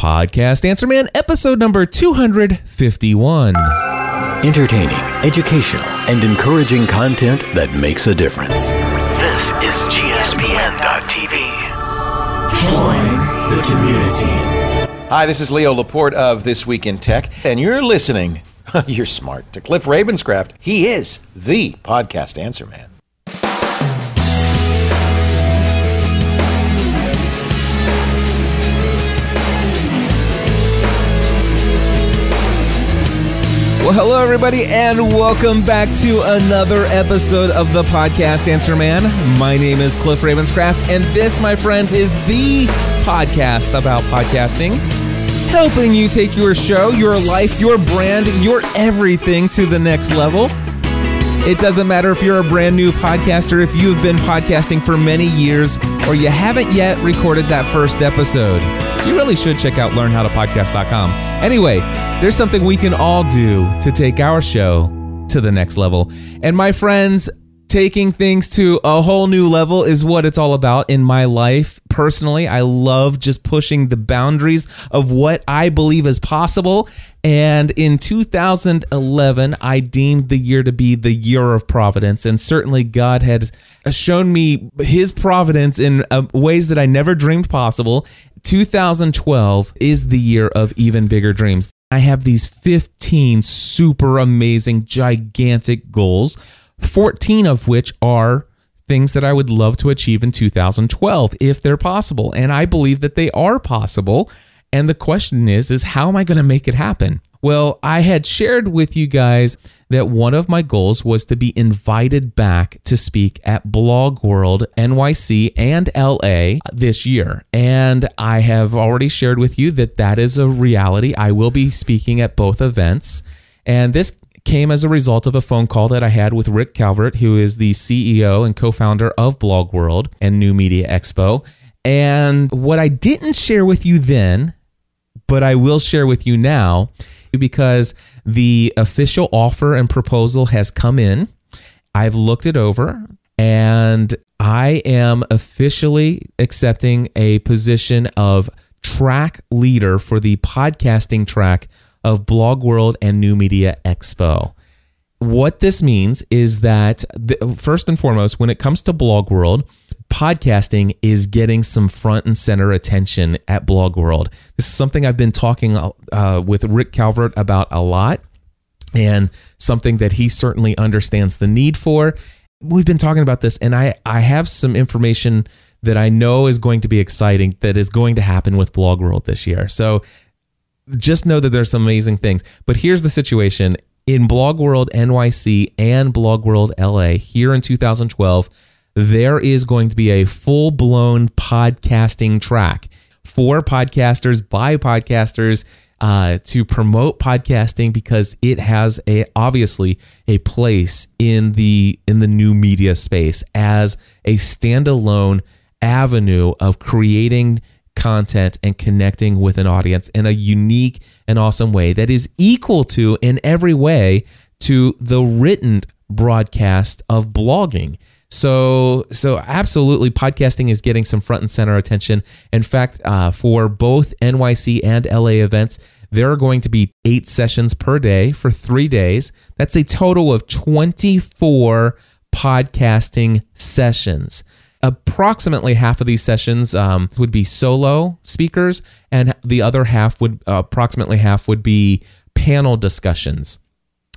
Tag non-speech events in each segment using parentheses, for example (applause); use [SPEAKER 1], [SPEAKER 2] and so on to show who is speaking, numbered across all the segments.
[SPEAKER 1] Podcast Answer Man, episode number 251.
[SPEAKER 2] Entertaining, educational, and encouraging content that makes a difference.
[SPEAKER 3] This is GSPN.TV.
[SPEAKER 2] Join the community.
[SPEAKER 4] Hi, this is Leo Laporte of This Week in Tech, and you're listening, (laughs) you're smart, to Cliff Ravenscraft. He is the podcast answer man.
[SPEAKER 1] Well, hello, everybody, and welcome back to another episode of the podcast Answer Man. My name is Cliff Ravenscraft, and this, my friends, is the podcast about podcasting, helping you take your show, your life, your brand, your everything to the next level. It doesn't matter if you're a brand new podcaster, if you've been podcasting for many years, or you haven't yet recorded that first episode. You really should check out learnhowtopodcast.com. Anyway, there's something we can all do to take our show to the next level. And my friends, taking things to a whole new level is what it's all about in my life. Personally, I love just pushing the boundaries of what I believe is possible. And in 2011, I deemed the year to be the year of providence. And certainly, God had shown me his providence in uh, ways that I never dreamed possible. 2012 is the year of even bigger dreams. I have these 15 super amazing, gigantic goals, 14 of which are things that I would love to achieve in 2012 if they're possible. And I believe that they are possible. And the question is is how am I going to make it happen? Well, I had shared with you guys that one of my goals was to be invited back to speak at Blog World NYC and LA this year. And I have already shared with you that that is a reality. I will be speaking at both events. And this came as a result of a phone call that I had with Rick Calvert, who is the CEO and co founder of Blog World and New Media Expo. And what I didn't share with you then, but I will share with you now, because the official offer and proposal has come in. I've looked it over and I am officially accepting a position of track leader for the podcasting track of Blog World and New Media Expo. What this means is that, the, first and foremost, when it comes to Blog World, podcasting is getting some front and center attention at Blog World. This is something I've been talking uh, with Rick Calvert about a lot and something that he certainly understands the need for. We've been talking about this, and I, I have some information that I know is going to be exciting that is going to happen with Blog World this year. So just know that there's some amazing things. But here's the situation in Blog World NYC and Blog World LA here in 2012, there is going to be a full blown podcasting track for podcasters by podcasters uh, to promote podcasting because it has a obviously a place in the in the new media space as a standalone avenue of creating content and connecting with an audience in a unique and awesome way that is equal to, in every way, to the written broadcast of blogging. So, so absolutely, podcasting is getting some front and center attention. In fact, uh, for both NYC and LA events, there are going to be eight sessions per day for three days. That's a total of 24 podcasting sessions approximately half of these sessions um, would be solo speakers and the other half would uh, approximately half would be panel discussions.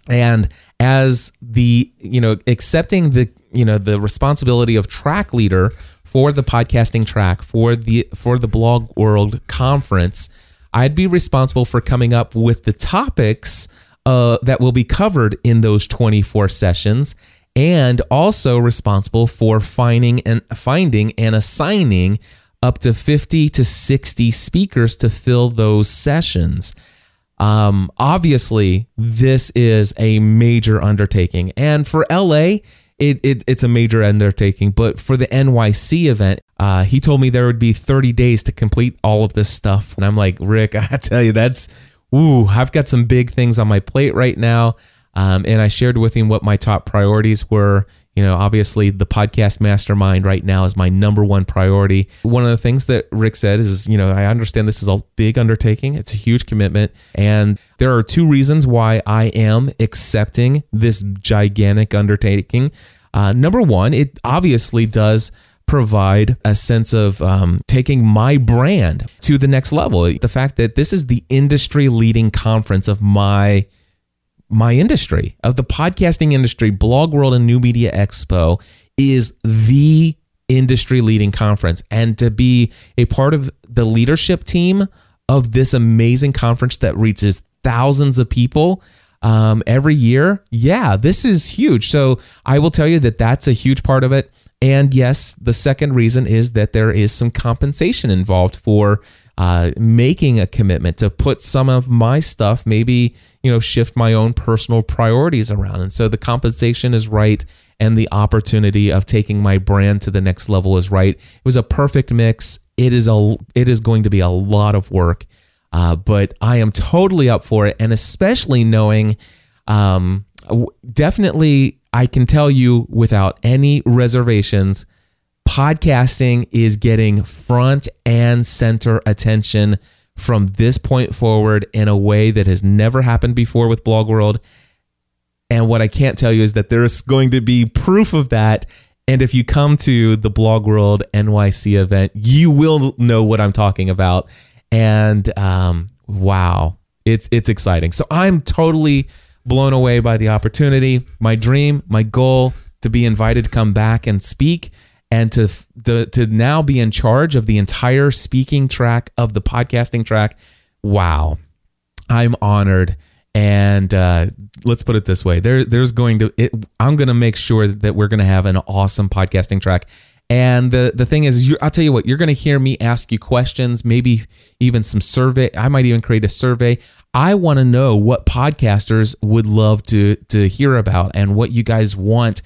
[SPEAKER 1] And as the you know accepting the you know the responsibility of track leader for the podcasting track for the for the blog world conference i'd be responsible for coming up with the topics uh, that will be covered in those 24 sessions and also responsible for finding and finding and assigning up to 50 to 60 speakers to fill those sessions. Um, obviously, this is a major undertaking, and for LA, it, it, it's a major undertaking. But for the NYC event, uh, he told me there would be 30 days to complete all of this stuff, and I'm like, Rick, (laughs) I tell you, that's ooh, I've got some big things on my plate right now. Um, and I shared with him what my top priorities were You know, obviously the podcast mastermind right now is my number one priority. One of the things that Rick said is, you know, I understand this is a big undertaking. It's a huge commitment. And there are two reasons why I am accepting this gigantic undertaking. Uh, number one, it obviously does provide a sense of um, taking my brand to the next level. The fact that this is the industry leading conference of my my industry of the podcasting industry, Blog World and New Media Expo is the industry leading conference. And to be a part of the leadership team of this amazing conference that reaches thousands of people um, every year, yeah, this is huge. So I will tell you that that's a huge part of it. And yes, the second reason is that there is some compensation involved for uh, making a commitment to put some of my stuff, maybe, you know, shift my own personal priorities around. And so the compensation is right and the opportunity of taking my brand to the next level is right. It was a perfect mix. It is a it is going to be a lot of work. Uh, but I am totally up for it, and especially knowing, um, definitely I can tell you without any reservations, podcasting is getting front and center attention from this point forward in a way that has never happened before with Blog World. And what I can't tell you is that there's going to be proof of that. And if you come to the Blog World NYC event, you will know what I'm talking about. And um, wow, it's it's exciting. So I'm totally blown away by the opportunity. My dream, my goal to be invited to come back and speak and to, to to now be in charge of the entire speaking track of the podcasting track. Wow. I'm honored. And uh, let's put it this way. There there's going to it, i'm going to make sure that we're going to have an awesome podcasting track. And the the thing is i'll tell you what you're going to hear me ask you questions maybe even some survey i might even create a survey. I want to know what podcasters would love to to hear about and what you guys want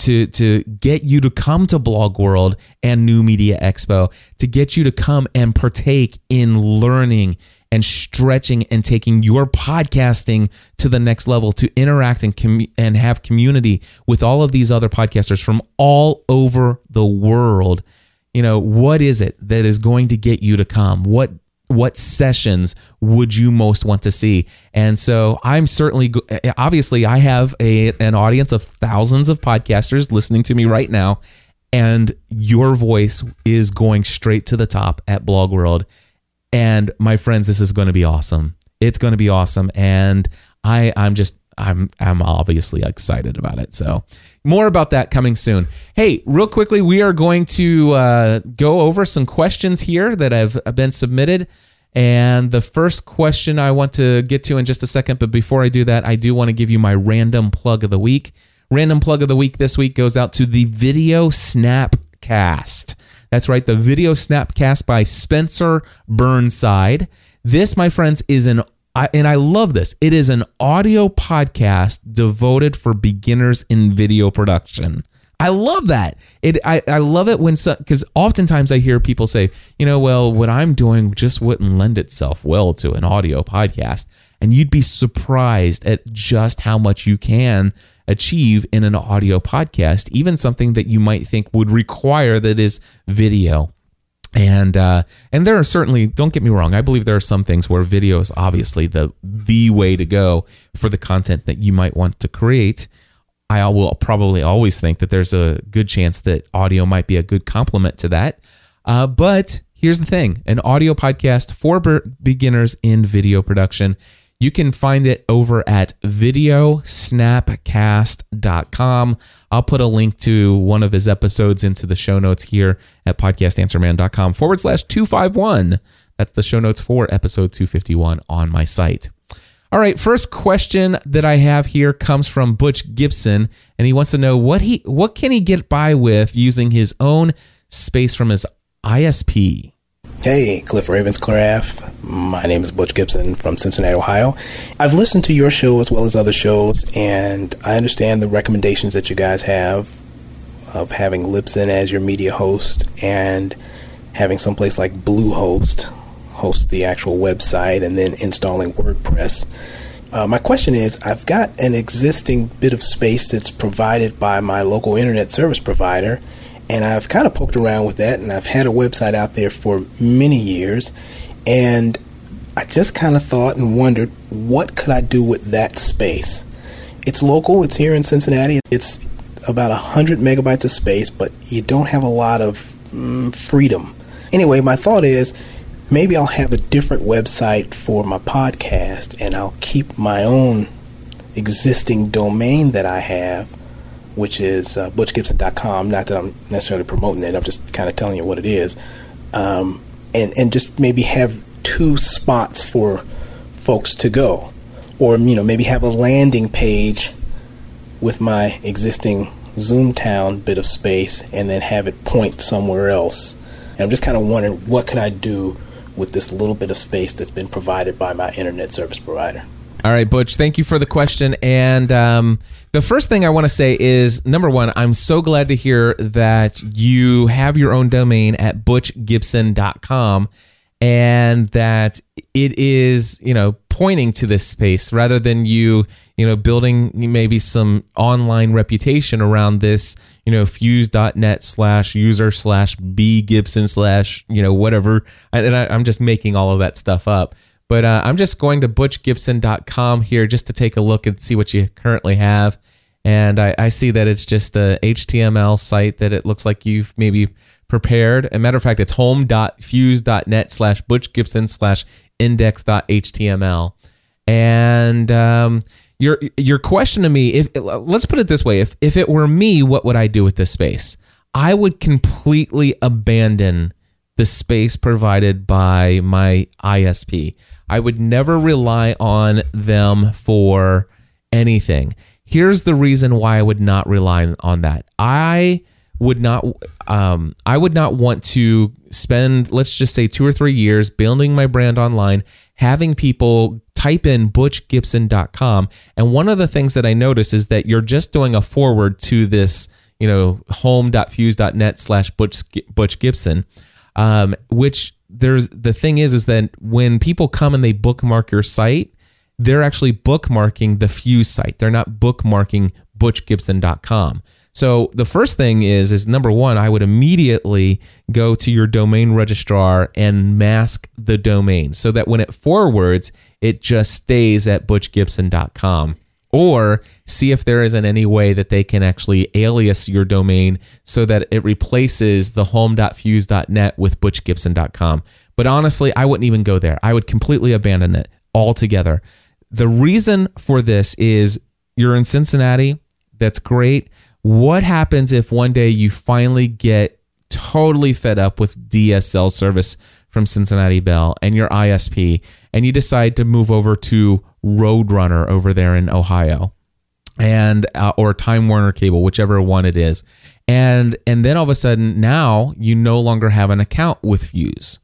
[SPEAKER 1] to to get you to come to Blog World and New Media Expo to get you to come and partake in learning and stretching and taking your podcasting to the next level to interact and com- and have community with all of these other podcasters from all over the world. You know what is it that is going to get you to come? What what sessions would you most want to see? And so i'm certainly eh, eh, obviously i have a an audience of thousands of podcasters listening to me right now and your voice is going straight to the top at blog world. And my friends this is going to be awesome. It's going to be awesome. And i i'm just i'm i'm obviously excited about it so more about that coming soon hey real quickly we are going to uh, go over some questions here that have been submitted and the first question I want to get to in just a second, but before I do that, I do want to give you my random plug of the week. Random plug of the week this week goes out to the Video Snapcast. That's right, the Video Snapcast by Spencer Burnside. This, my friends, is an and I love this. It is an audio podcast devoted for beginners in video production. I love that. It I, I love it when because oftentimes I hear people say, you know, well, what I'm doing just wouldn't lend itself well to an audio podcast, and you'd be surprised at just how much you can achieve in an audio podcast, even something that you might think would require that is video. And uh, and there are certainly don't get me wrong. I believe there are some things where video is obviously the the way to go for the content that you might want to create. I will probably always think that there's a good chance that audio might be a good complement to that. Uh, but here's the thing an audio podcast for beginners in video production. You can find it over at videosnapcast.com. I'll put a link to one of his episodes into the show notes here at podcastanswerman.com forward slash 251. That's the show notes for episode 251 on my site. All right, first question that I have here comes from Butch Gibson, and he wants to know what he what can he get by with using his own space from his ISP.
[SPEAKER 5] Hey, Cliff Ravenscraft. My name is Butch Gibson from Cincinnati, Ohio. I've listened to your show as well as other shows, and I understand the recommendations that you guys have of having Libsyn as your media host and having someplace like Bluehost host the actual website and then installing WordPress. Uh, my question is I've got an existing bit of space that's provided by my local internet service provider, and I've kind of poked around with that, and I've had a website out there for many years, and I just kind of thought and wondered what could I do with that space? It's local, it's here in Cincinnati, it's about 100 megabytes of space, but you don't have a lot of mm, freedom. Anyway, my thought is maybe I'll have a different website for my podcast and I'll keep my own existing domain that I have, which is uh, butchgibson.com. Not that I'm necessarily promoting it, I'm just kind of telling you what it is. Um, and, and just maybe have two spots for folks to go. Or, you know, maybe have a landing page with my existing Zoomtown bit of space and then have it point somewhere else. And I'm just kind of wondering what could I do with this little bit of space that's been provided by my internet service provider.
[SPEAKER 1] All right, Butch, thank you for the question. And um, the first thing I want to say is number one, I'm so glad to hear that you have your own domain at butchgibson.com and that it is, you know, pointing to this space rather than you, you know, building maybe some online reputation around this, you know, fuse.net slash user slash b gibson slash, you know, whatever. And I, I'm just making all of that stuff up. But uh, I'm just going to butchgibson.com here just to take a look and see what you currently have. And I, I see that it's just a HTML site that it looks like you've maybe prepared. As a matter of fact, it's home.fuse.net slash butchgibson slash index.html. And um, your your question to me, if let's put it this way, if if it were me, what would I do with this space? I would completely abandon the space provided by my ISP. I would never rely on them for anything. Here's the reason why I would not rely on that. I would not um, I would not want to spend let's just say 2 or 3 years building my brand online, having people type in butchgibson.com and one of the things that I notice is that you're just doing a forward to this, you know, home.fuse.net slash Butch Gibson, um, which there's the thing is is that when people come and they bookmark your site, they're actually bookmarking the Fuse site. They're not bookmarking butchgibson.com. So the first thing is is number 1, I would immediately go to your domain registrar and mask the domain so that when it forwards, it just stays at butchgibson.com or see if there isn't any way that they can actually alias your domain so that it replaces the home.fuse.net with butchgibson.com. But honestly, I wouldn't even go there. I would completely abandon it altogether. The reason for this is you're in Cincinnati. That's great. What happens if one day you finally get totally fed up with DSL service from Cincinnati Bell and your ISP and you decide to move over to Roadrunner over there in Ohio and uh, or Time Warner Cable, whichever one it is. And and then all of a sudden now you no longer have an account with Fuse.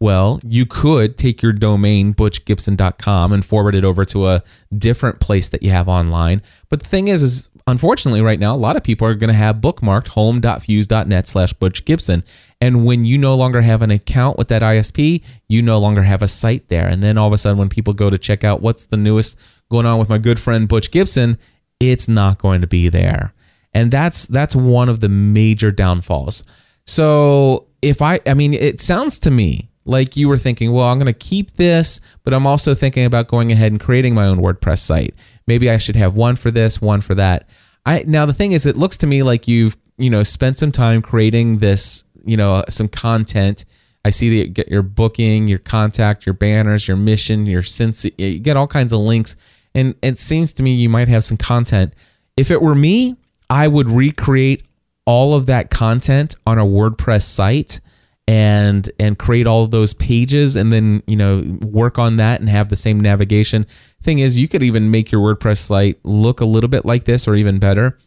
[SPEAKER 1] Well, you could take your domain butchgibson.com and forward it over to a different place that you have online. But the thing is is unfortunately right now a lot of people are going to have bookmarked home.fuse.net slash butchgibson and when you no longer have an account with that isp you no longer have a site there. And then all of a sudden when people go to check out what's the newest going on with my good friend butch gibson it's not going to be there. And that's that's one of the major downfalls. So if i i mean it sounds to me like you were thinking well i'm going to keep this but i'm also thinking about going ahead and creating my own wordpress site. Maybe I should have one for this, one for that. I now the thing is, it looks to me like you've you know spent some time creating this, you know, some content. I see that you get your booking, your contact, your banners, your mission, your sense. You get all kinds of links, and it seems to me you might have some content. If it were me, I would recreate all of that content on a WordPress site and and create all those pages and then you know work on that and have the same navigation thing is you could even make your wordpress site look a little bit like this or even better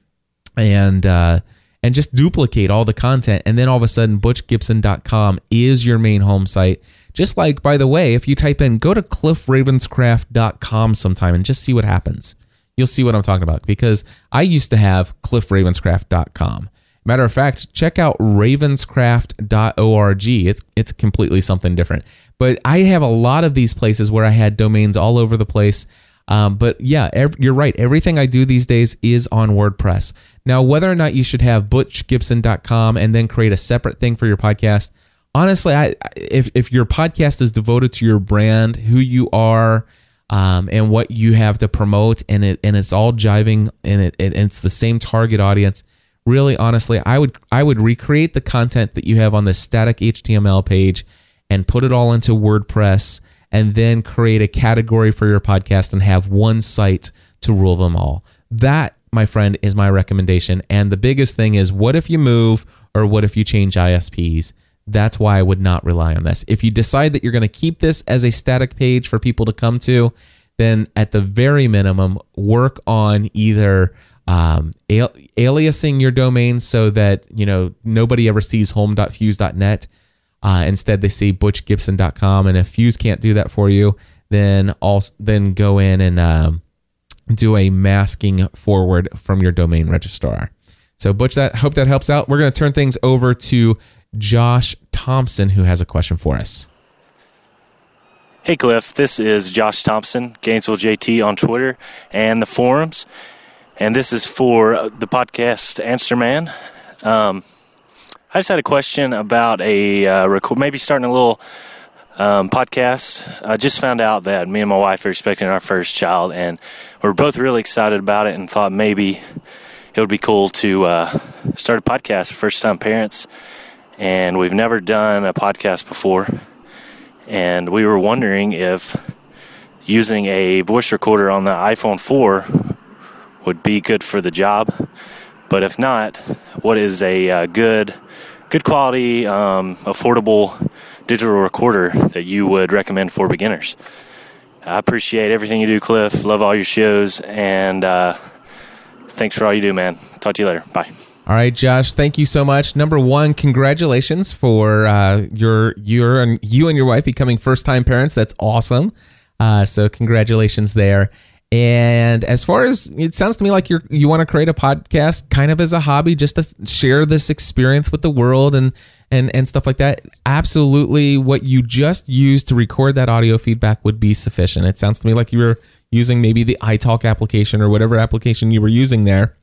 [SPEAKER 1] and uh, and just duplicate all the content and then all of a sudden butchgibson.com is your main home site just like by the way if you type in go to cliffravenscraft.com sometime and just see what happens you'll see what i'm talking about because i used to have cliffravenscraft.com Matter of fact, check out ravenscraft.org. It's it's completely something different. But I have a lot of these places where I had domains all over the place. Um, but yeah, ev- you're right. Everything I do these days is on WordPress. Now, whether or not you should have butchgibson.com and then create a separate thing for your podcast, honestly, I if if your podcast is devoted to your brand, who you are, um, and what you have to promote, and it and it's all jiving, and it, it and it's the same target audience. Really, honestly, I would I would recreate the content that you have on the static HTML page and put it all into WordPress, and then create a category for your podcast and have one site to rule them all. That, my friend, is my recommendation. And the biggest thing is, what if you move or what if you change ISPs? That's why I would not rely on this. If you decide that you're going to keep this as a static page for people to come to, then at the very minimum, work on either um, al- aliasing your domain so that you know nobody ever sees home.fuse.net. Uh, instead, they see butchgibson.com, and if Fuse can't do that for you, then also then go in and um, do a masking forward from your domain registrar. So, Butch, that hope that helps out. We're going to turn things over to Josh Thompson, who has a question for us.
[SPEAKER 6] Hey Cliff, this is Josh Thompson, Gainesville JT on Twitter and the forums, and this is for the podcast Answer Man. Um, I just had a question about a uh, record, maybe starting a little um, podcast. I just found out that me and my wife are expecting our first child, and we're both really excited about it, and thought maybe it would be cool to uh, start a podcast for first time parents. And we've never done a podcast before and we were wondering if using a voice recorder on the iPhone 4 would be good for the job. But if not, what is a uh, good, good quality, um, affordable digital recorder that you would recommend for beginners? I appreciate everything you do, Cliff. Love all your shows, and uh, thanks for all you do, man. Talk to you later. Bye.
[SPEAKER 1] All right, Josh. Thank you so much. Number one, congratulations for uh, your your and you and your wife becoming first time parents. That's awesome. Uh, so congratulations there. And as far as it sounds to me like you're you want to create a podcast kind of as a hobby, just to share this experience with the world and and and stuff like that. Absolutely, what you just used to record that audio feedback would be sufficient. It sounds to me like you were using maybe the iTalk application or whatever application you were using there.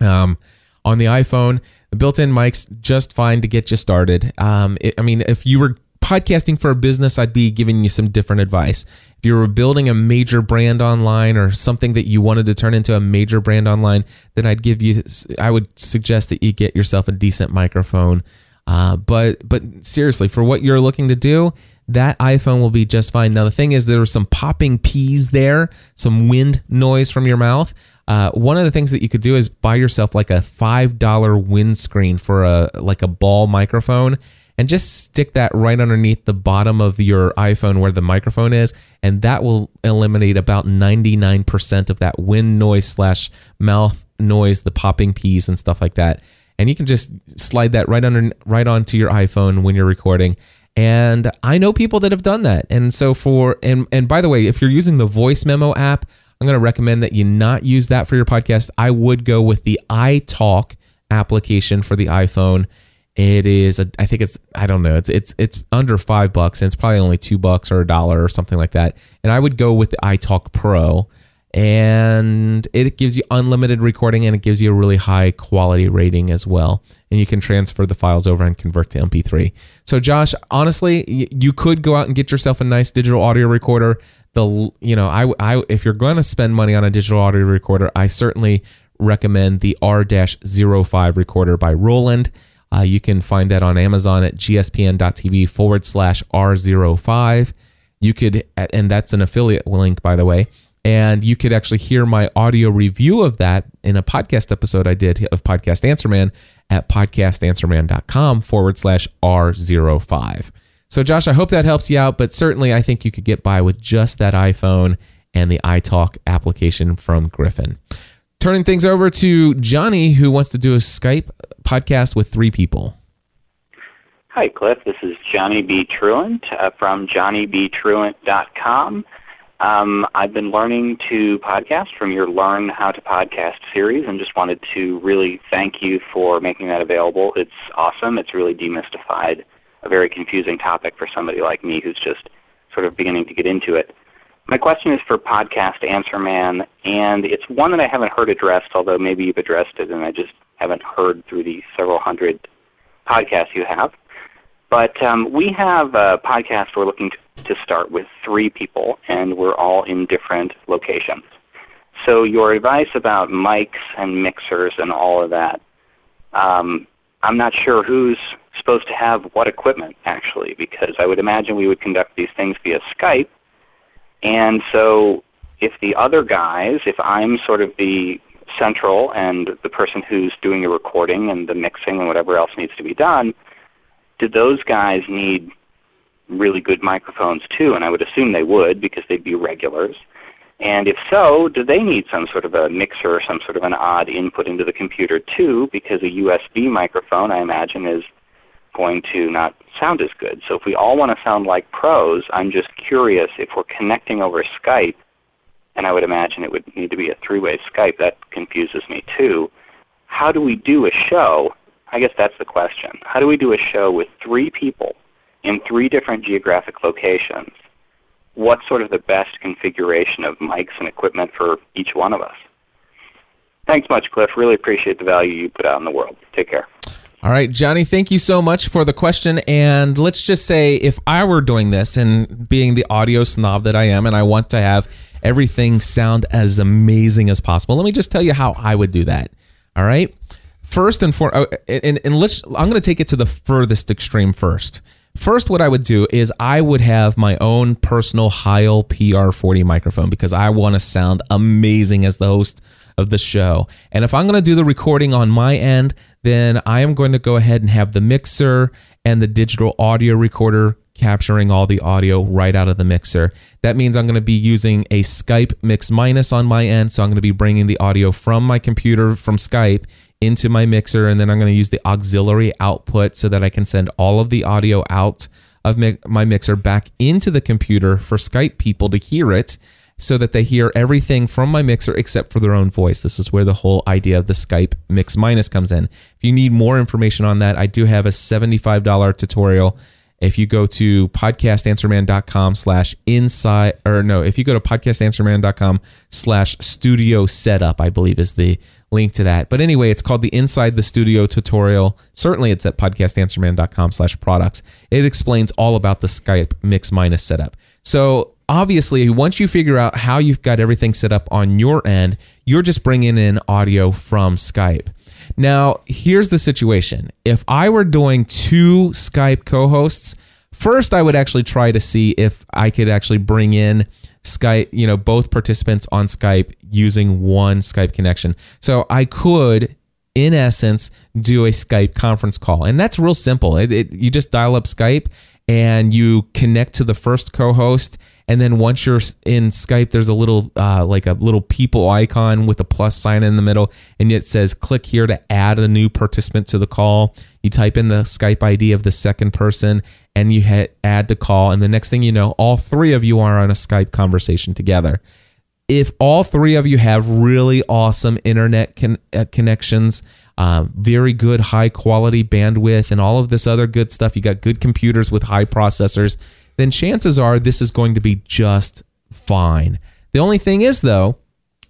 [SPEAKER 1] Um, on the iPhone. The built-in mic's just fine to get you started. Um, it, I mean, if you were podcasting for a business, I'd be giving you some different advice. If you were building a major brand online or something that you wanted to turn into a major brand online, then I'd give you, I would suggest that you get yourself a decent microphone. Uh, but but seriously, for what you're looking to do, that iPhone will be just fine. Now the thing is, there was some popping peas there, some wind noise from your mouth. Uh, one of the things that you could do is buy yourself like a five dollar windscreen for a like a ball microphone, and just stick that right underneath the bottom of your iPhone where the microphone is, and that will eliminate about ninety nine percent of that wind noise slash mouth noise, the popping peas and stuff like that. And you can just slide that right under right onto your iPhone when you're recording. And I know people that have done that. And so for and and by the way, if you're using the voice memo app, I'm going to recommend that you not use that for your podcast. I would go with the iTalk application for the iPhone. It is, a, I think it's, I don't know, it's it's it's under five bucks, and it's probably only two bucks or a dollar or something like that. And I would go with the iTalk Pro, and it gives you unlimited recording, and it gives you a really high quality rating as well. And you can transfer the files over and convert to MP3. So, Josh, honestly, you could go out and get yourself a nice digital audio recorder the you know I, I if you're going to spend money on a digital audio recorder i certainly recommend the r-05 recorder by roland uh, you can find that on amazon at gspn.tv forward slash r05 you could and that's an affiliate link by the way. And you could actually hear my audio review of that in a podcast episode i did of podcast answer man at podcastanswerman.com forward slash r05 so, Josh, I hope that helps you out, but certainly I think you could get by with just that iPhone and the iTalk application from Griffin. Turning things over to Johnny, who wants to do a Skype podcast with three people.
[SPEAKER 7] Hi, Cliff. This is Johnny B. Truant uh, from johnnybtruant.com. Um, I've been learning to podcast from your Learn How to Podcast series and just wanted to really thank you for making that available. It's awesome. It's really demystified a very confusing topic for somebody like me who's just sort of beginning to get into it. My question is for Podcast Answer Man, and it's one that I haven't heard addressed, although maybe you've addressed it and I just haven't heard through the several hundred podcasts you have. But um, we have a podcast we're looking to, start with three people, and we're all in different locations. So your advice about mics and mixers and all of that, um, I'm not sure who's supposed to have what equipment actually, because I would imagine we would conduct these things via Skype, and so if the other guys, if I'm sort of the central and the person who's doing the recording and the mixing and whatever else needs to be done, do those guys need really good microphones too? And I would assume they would because they'd be regulars. And if so, do they need some sort of a mixer or some sort of an odd input into the computer too? Because a USB microphone, I imagine, is going to not sound as good. So if we all want to sound like pros, I'm just curious if we're connecting over Skype, and I would imagine it would need to be a three-way Skype. That confuses me too. How do we do a show? I guess that's the question. How do we do a show with three people in three different geographic locations? What's sort of the best configuration of mics and equipment for each one of us? Thanks much, Cliff. Really appreciate the value you put out in the world. Take care.
[SPEAKER 1] All right, Johnny, thank you so much for the question. And let's just say if I were doing this and being the audio snob that I am, and I want to have everything sound as amazing as possible, let me just tell you how I would do that. All right. First and foremost, oh, and, and let's, I'm going to take it to the furthest extreme first. First, what I would do is I would have my own personal Heil PR40 microphone because I want to sound amazing as the host of the show. And if I'm going to do the recording on my end, then I am going to go ahead and have the mixer and the digital audio recorder capturing all the audio right out of the mixer. That means I'm going to be using a Skype Mix Minus on my end. So I'm going to be bringing the audio from my computer from Skype into my mixer. And then I'm going to use the auxiliary output so that I can send all of the audio out of my mixer back into the computer for Skype people to hear it so that they hear everything from my mixer except for their own voice. This is where the whole idea of the Skype Mix Minus comes in. If you need more information on that, I do have a $75 tutorial. If you go to podcastanswerman.com slash inside, or no, if you go to podcastanswerman.com slash studio setup, I believe is the link to that. But anyway, it's called the Inside the Studio tutorial. Certainly it's at podcastanswerman.com slash products. It explains all about the Skype Mix Minus setup. So obviously, once you figure out how you've got everything set up on your end, you're just bringing in audio from Skype. Now, here's the situation. If I were doing two Skype co hosts, first I would actually try to see if I could actually bring in Skype, you know, both participants on Skype using one Skype connection. So I could, in essence, do a Skype conference call. And that's real simple. It, it, you just dial up Skype and you connect to the first co-host and then once you're in skype there's a little uh, like a little people icon with a plus sign in the middle and it says click here to add a new participant to the call. You type in the skype id of the second person and you hit add to call and the next thing you know all three of you are on a skype conversation together. If all three of you have really awesome internet con- uh, connections uh, very good high quality bandwidth and all of this other good stuff. You got good computers with high processors. Then chances are this is going to be just fine. The only thing is though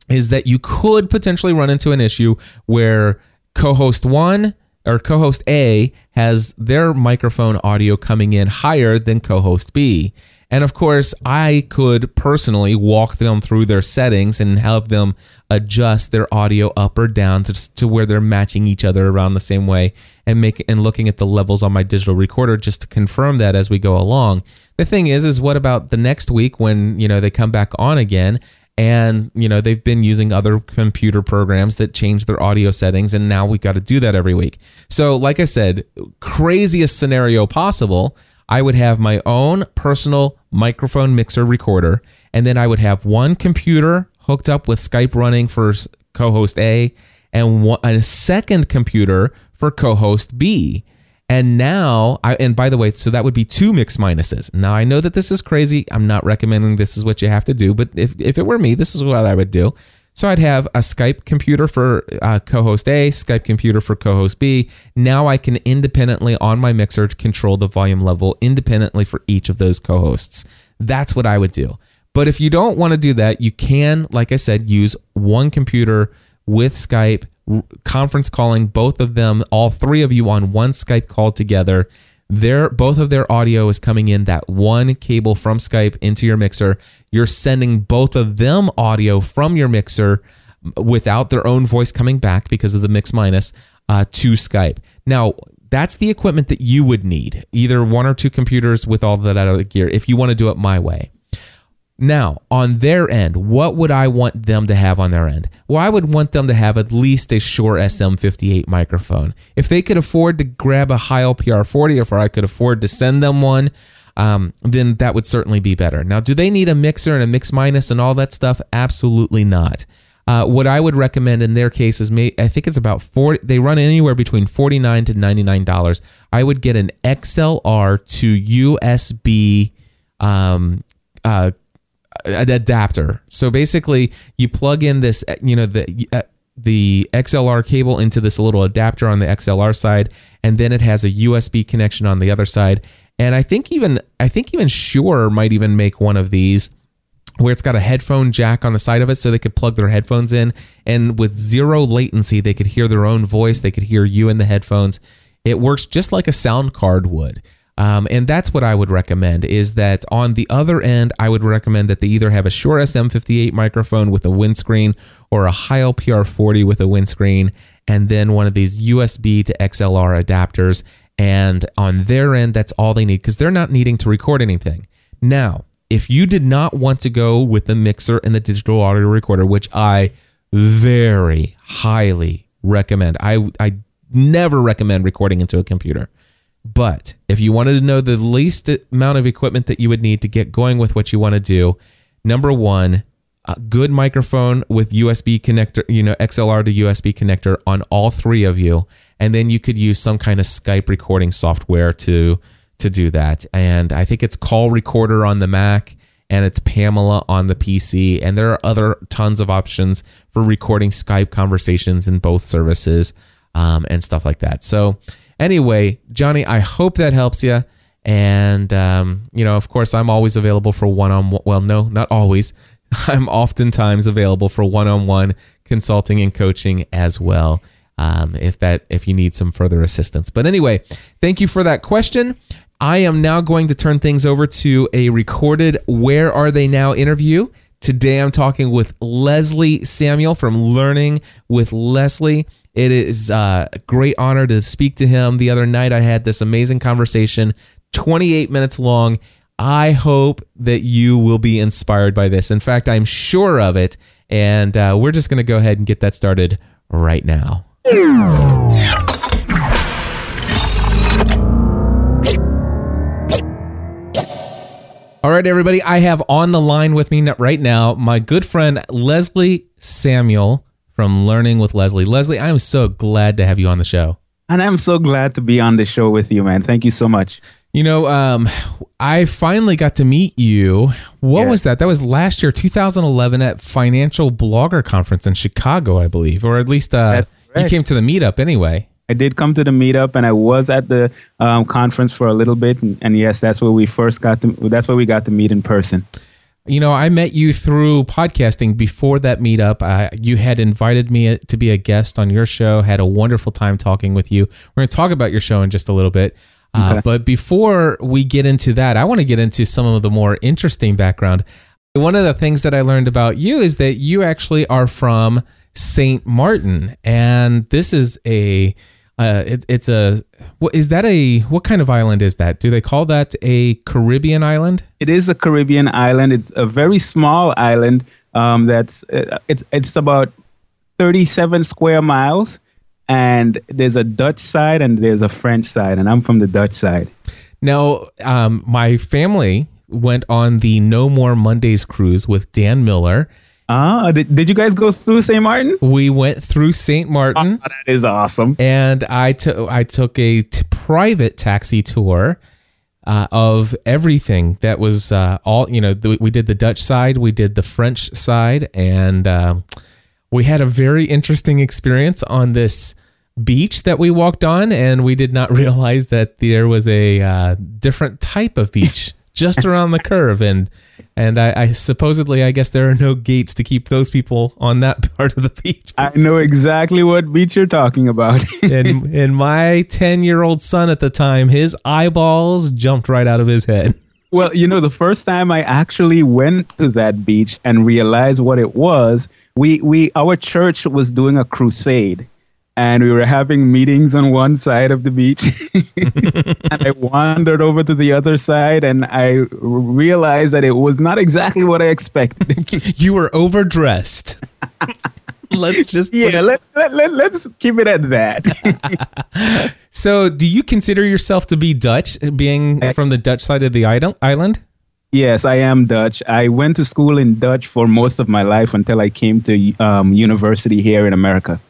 [SPEAKER 1] is that you could potentially run into an issue where co-host 1 or co-host A has their microphone audio coming in higher than co-host B and of course, I could personally walk them through their settings and help them adjust their audio up or down to, to where they're matching each other around the same way and make and looking at the levels on my digital recorder just to confirm that as we go along. The thing is is what about the next week when, you know, they come back on again and you know they've been using other computer programs that change their audio settings and now we've got to do that every week so like i said craziest scenario possible I would have my own personal microphone mixer recorder, and then I would have one computer hooked up with Skype running for co host A, and one, a second computer for co host B. And now, I, and by the way, so that would be two mix minuses. Now, I know that this is crazy. I'm not recommending this is what you have to do, but if, if it were me, this is what I would do. So I'd have a Skype computer for uh, co-host A, Skype computer for co-host B. Now I can independently on my mixer control the volume level independently for each of those co-hosts. That's what I would do. But if you don't want to do that, you can, like I said, use one computer with Skype, conference calling both of them, all three of you on one Skype call together. Their both of their audio is coming in that one cable from Skype into your mixer. You're sending both of them audio from your mixer without their own voice coming back because of the mix minus uh, to Skype. Now, that's the equipment that you would need, either one or two computers with all that other gear, if you want to do it my way. Now, on their end, what would I want them to have on their end? Well, I would want them to have at least a Shure SM58 microphone. If they could afford to grab a Heil PR40, if I could afford to send them one, um, then that would certainly be better. Now, do they need a mixer and a mix minus and all that stuff? Absolutely not. Uh, what I would recommend in their case is, may, I think it's about 40, they run anywhere between 49 to $99. I would get an XLR to USB um, uh, an adapter. So basically, you plug in this, you know, the uh, the XLR cable into this little adapter on the XLR side, and then it has a USB connection on the other side. And I think even I think even Shure might even make one of these where it's got a headphone jack on the side of it so they could plug their headphones in and with zero latency they could hear their own voice they could hear you in the headphones it works just like a sound card would um, and that's what I would recommend is that on the other end, I would recommend that they either have a Shure SM58 microphone with a windscreen or a Heil PR40 with a windscreen, and then one of these USB to XLR adapters. And on their end, that's all they need because they're not needing to record anything. Now, if you did not want to go with the mixer and the digital audio recorder, which I very highly recommend, I, I never recommend recording into a computer. But if you wanted to know the least amount of equipment that you would need to get going with what you want to do, number one, a good microphone with USB connector, you know, XLR to USB connector on all three of you, and then you could use some kind of Skype recording software to to do that. And I think it's Call Recorder on the Mac and it's Pamela on the PC, and there are other tons of options for recording Skype conversations in both services um, and stuff like that. So Anyway, Johnny, I hope that helps you. And, um, you know, of course, I'm always available for one on one. Well, no, not always. (laughs) I'm oftentimes available for one on one consulting and coaching as well. Um, if that if you need some further assistance. But anyway, thank you for that question. I am now going to turn things over to a recorded Where Are They Now interview. Today I'm talking with Leslie Samuel from Learning with Leslie. It is uh, a great honor to speak to him. The other night, I had this amazing conversation, 28 minutes long. I hope that you will be inspired by this. In fact, I'm sure of it. And uh, we're just going to go ahead and get that started right now. All right, everybody. I have on the line with me right now my good friend Leslie Samuel from Learning with Leslie. Leslie, I am so glad to have you on the show.
[SPEAKER 8] And I'm so glad to be on the show with you, man. Thank you so much.
[SPEAKER 1] You know, um, I finally got to meet you. What yeah. was that? That was last year, 2011, at Financial Blogger Conference in Chicago, I believe, or at least uh, you came to the meetup anyway.
[SPEAKER 8] I did come to the meetup, and I was at the um, conference for a little bit. And, and yes, that's where we first got to. That's where we got to meet in person.
[SPEAKER 1] You know, I met you through podcasting before that meetup. Uh, you had invited me to be a guest on your show, had a wonderful time talking with you. We're going to talk about your show in just a little bit. Uh, okay. But before we get into that, I want to get into some of the more interesting background. One of the things that I learned about you is that you actually are from St. Martin. And this is a uh, it, it's a what is that a what kind of island is that? Do they call that a Caribbean island?
[SPEAKER 8] It is a Caribbean island. It's a very small island. Um, that's uh, it's it's about thirty seven square miles, and there's a Dutch side and there's a French side, and I'm from the Dutch side.
[SPEAKER 1] Now, um, my family went on the No More Mondays cruise with Dan Miller
[SPEAKER 8] Ah, did, did you guys go through St. Martin?
[SPEAKER 1] We went through St. Martin.
[SPEAKER 8] Oh, that is awesome.
[SPEAKER 1] And I took I took a t- private taxi tour uh, of everything that was uh, all you know. we did the Dutch side, we did the French side, and uh, we had a very interesting experience on this beach that we walked on, and we did not (laughs) realize that there was a uh, different type of beach just around the curve, and and I, I supposedly I guess there are no gates to keep those people on that (laughs) part of the beach.
[SPEAKER 8] I know exactly what beach you're talking about.
[SPEAKER 1] and (laughs) and my ten year old son at the time, his eyeballs jumped right out of his head.
[SPEAKER 8] Well, you know, the first time I actually went to that beach and realized what it was, we we our church was doing a crusade and we were having meetings on one side of the beach. (laughs) And i wandered over to the other side and i realized that it was not exactly what i expected. (laughs)
[SPEAKER 1] You were overdressed. (laughs) Let's just
[SPEAKER 8] yeah let, let, let, let's keep it at that.
[SPEAKER 1] So do you consider yourself to be dutch being from the dutch side of the island?
[SPEAKER 8] Yes, I am Dutch. I went to school in Dutch for most of my life until I came to um, university here in America.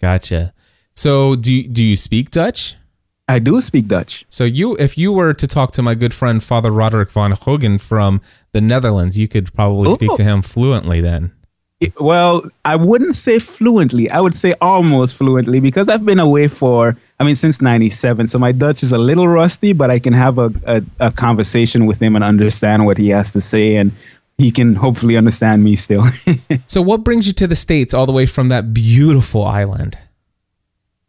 [SPEAKER 1] Gotcha. So do you, do you speak Dutch?
[SPEAKER 8] I do speak Dutch.
[SPEAKER 1] So you, if you were to talk to my good friend Father Roderick Vonhögen from the Netherlands, you could probably oh. speak to him fluently then.
[SPEAKER 8] Well, I wouldn't say fluently. I would say almost fluently because I've been away for, I mean, since 97. So my Dutch is a little rusty, but I can have a, a, a conversation with him and understand what he has to say. And he can hopefully understand me still. (laughs)
[SPEAKER 1] so, what brings you to the States all the way from that beautiful island?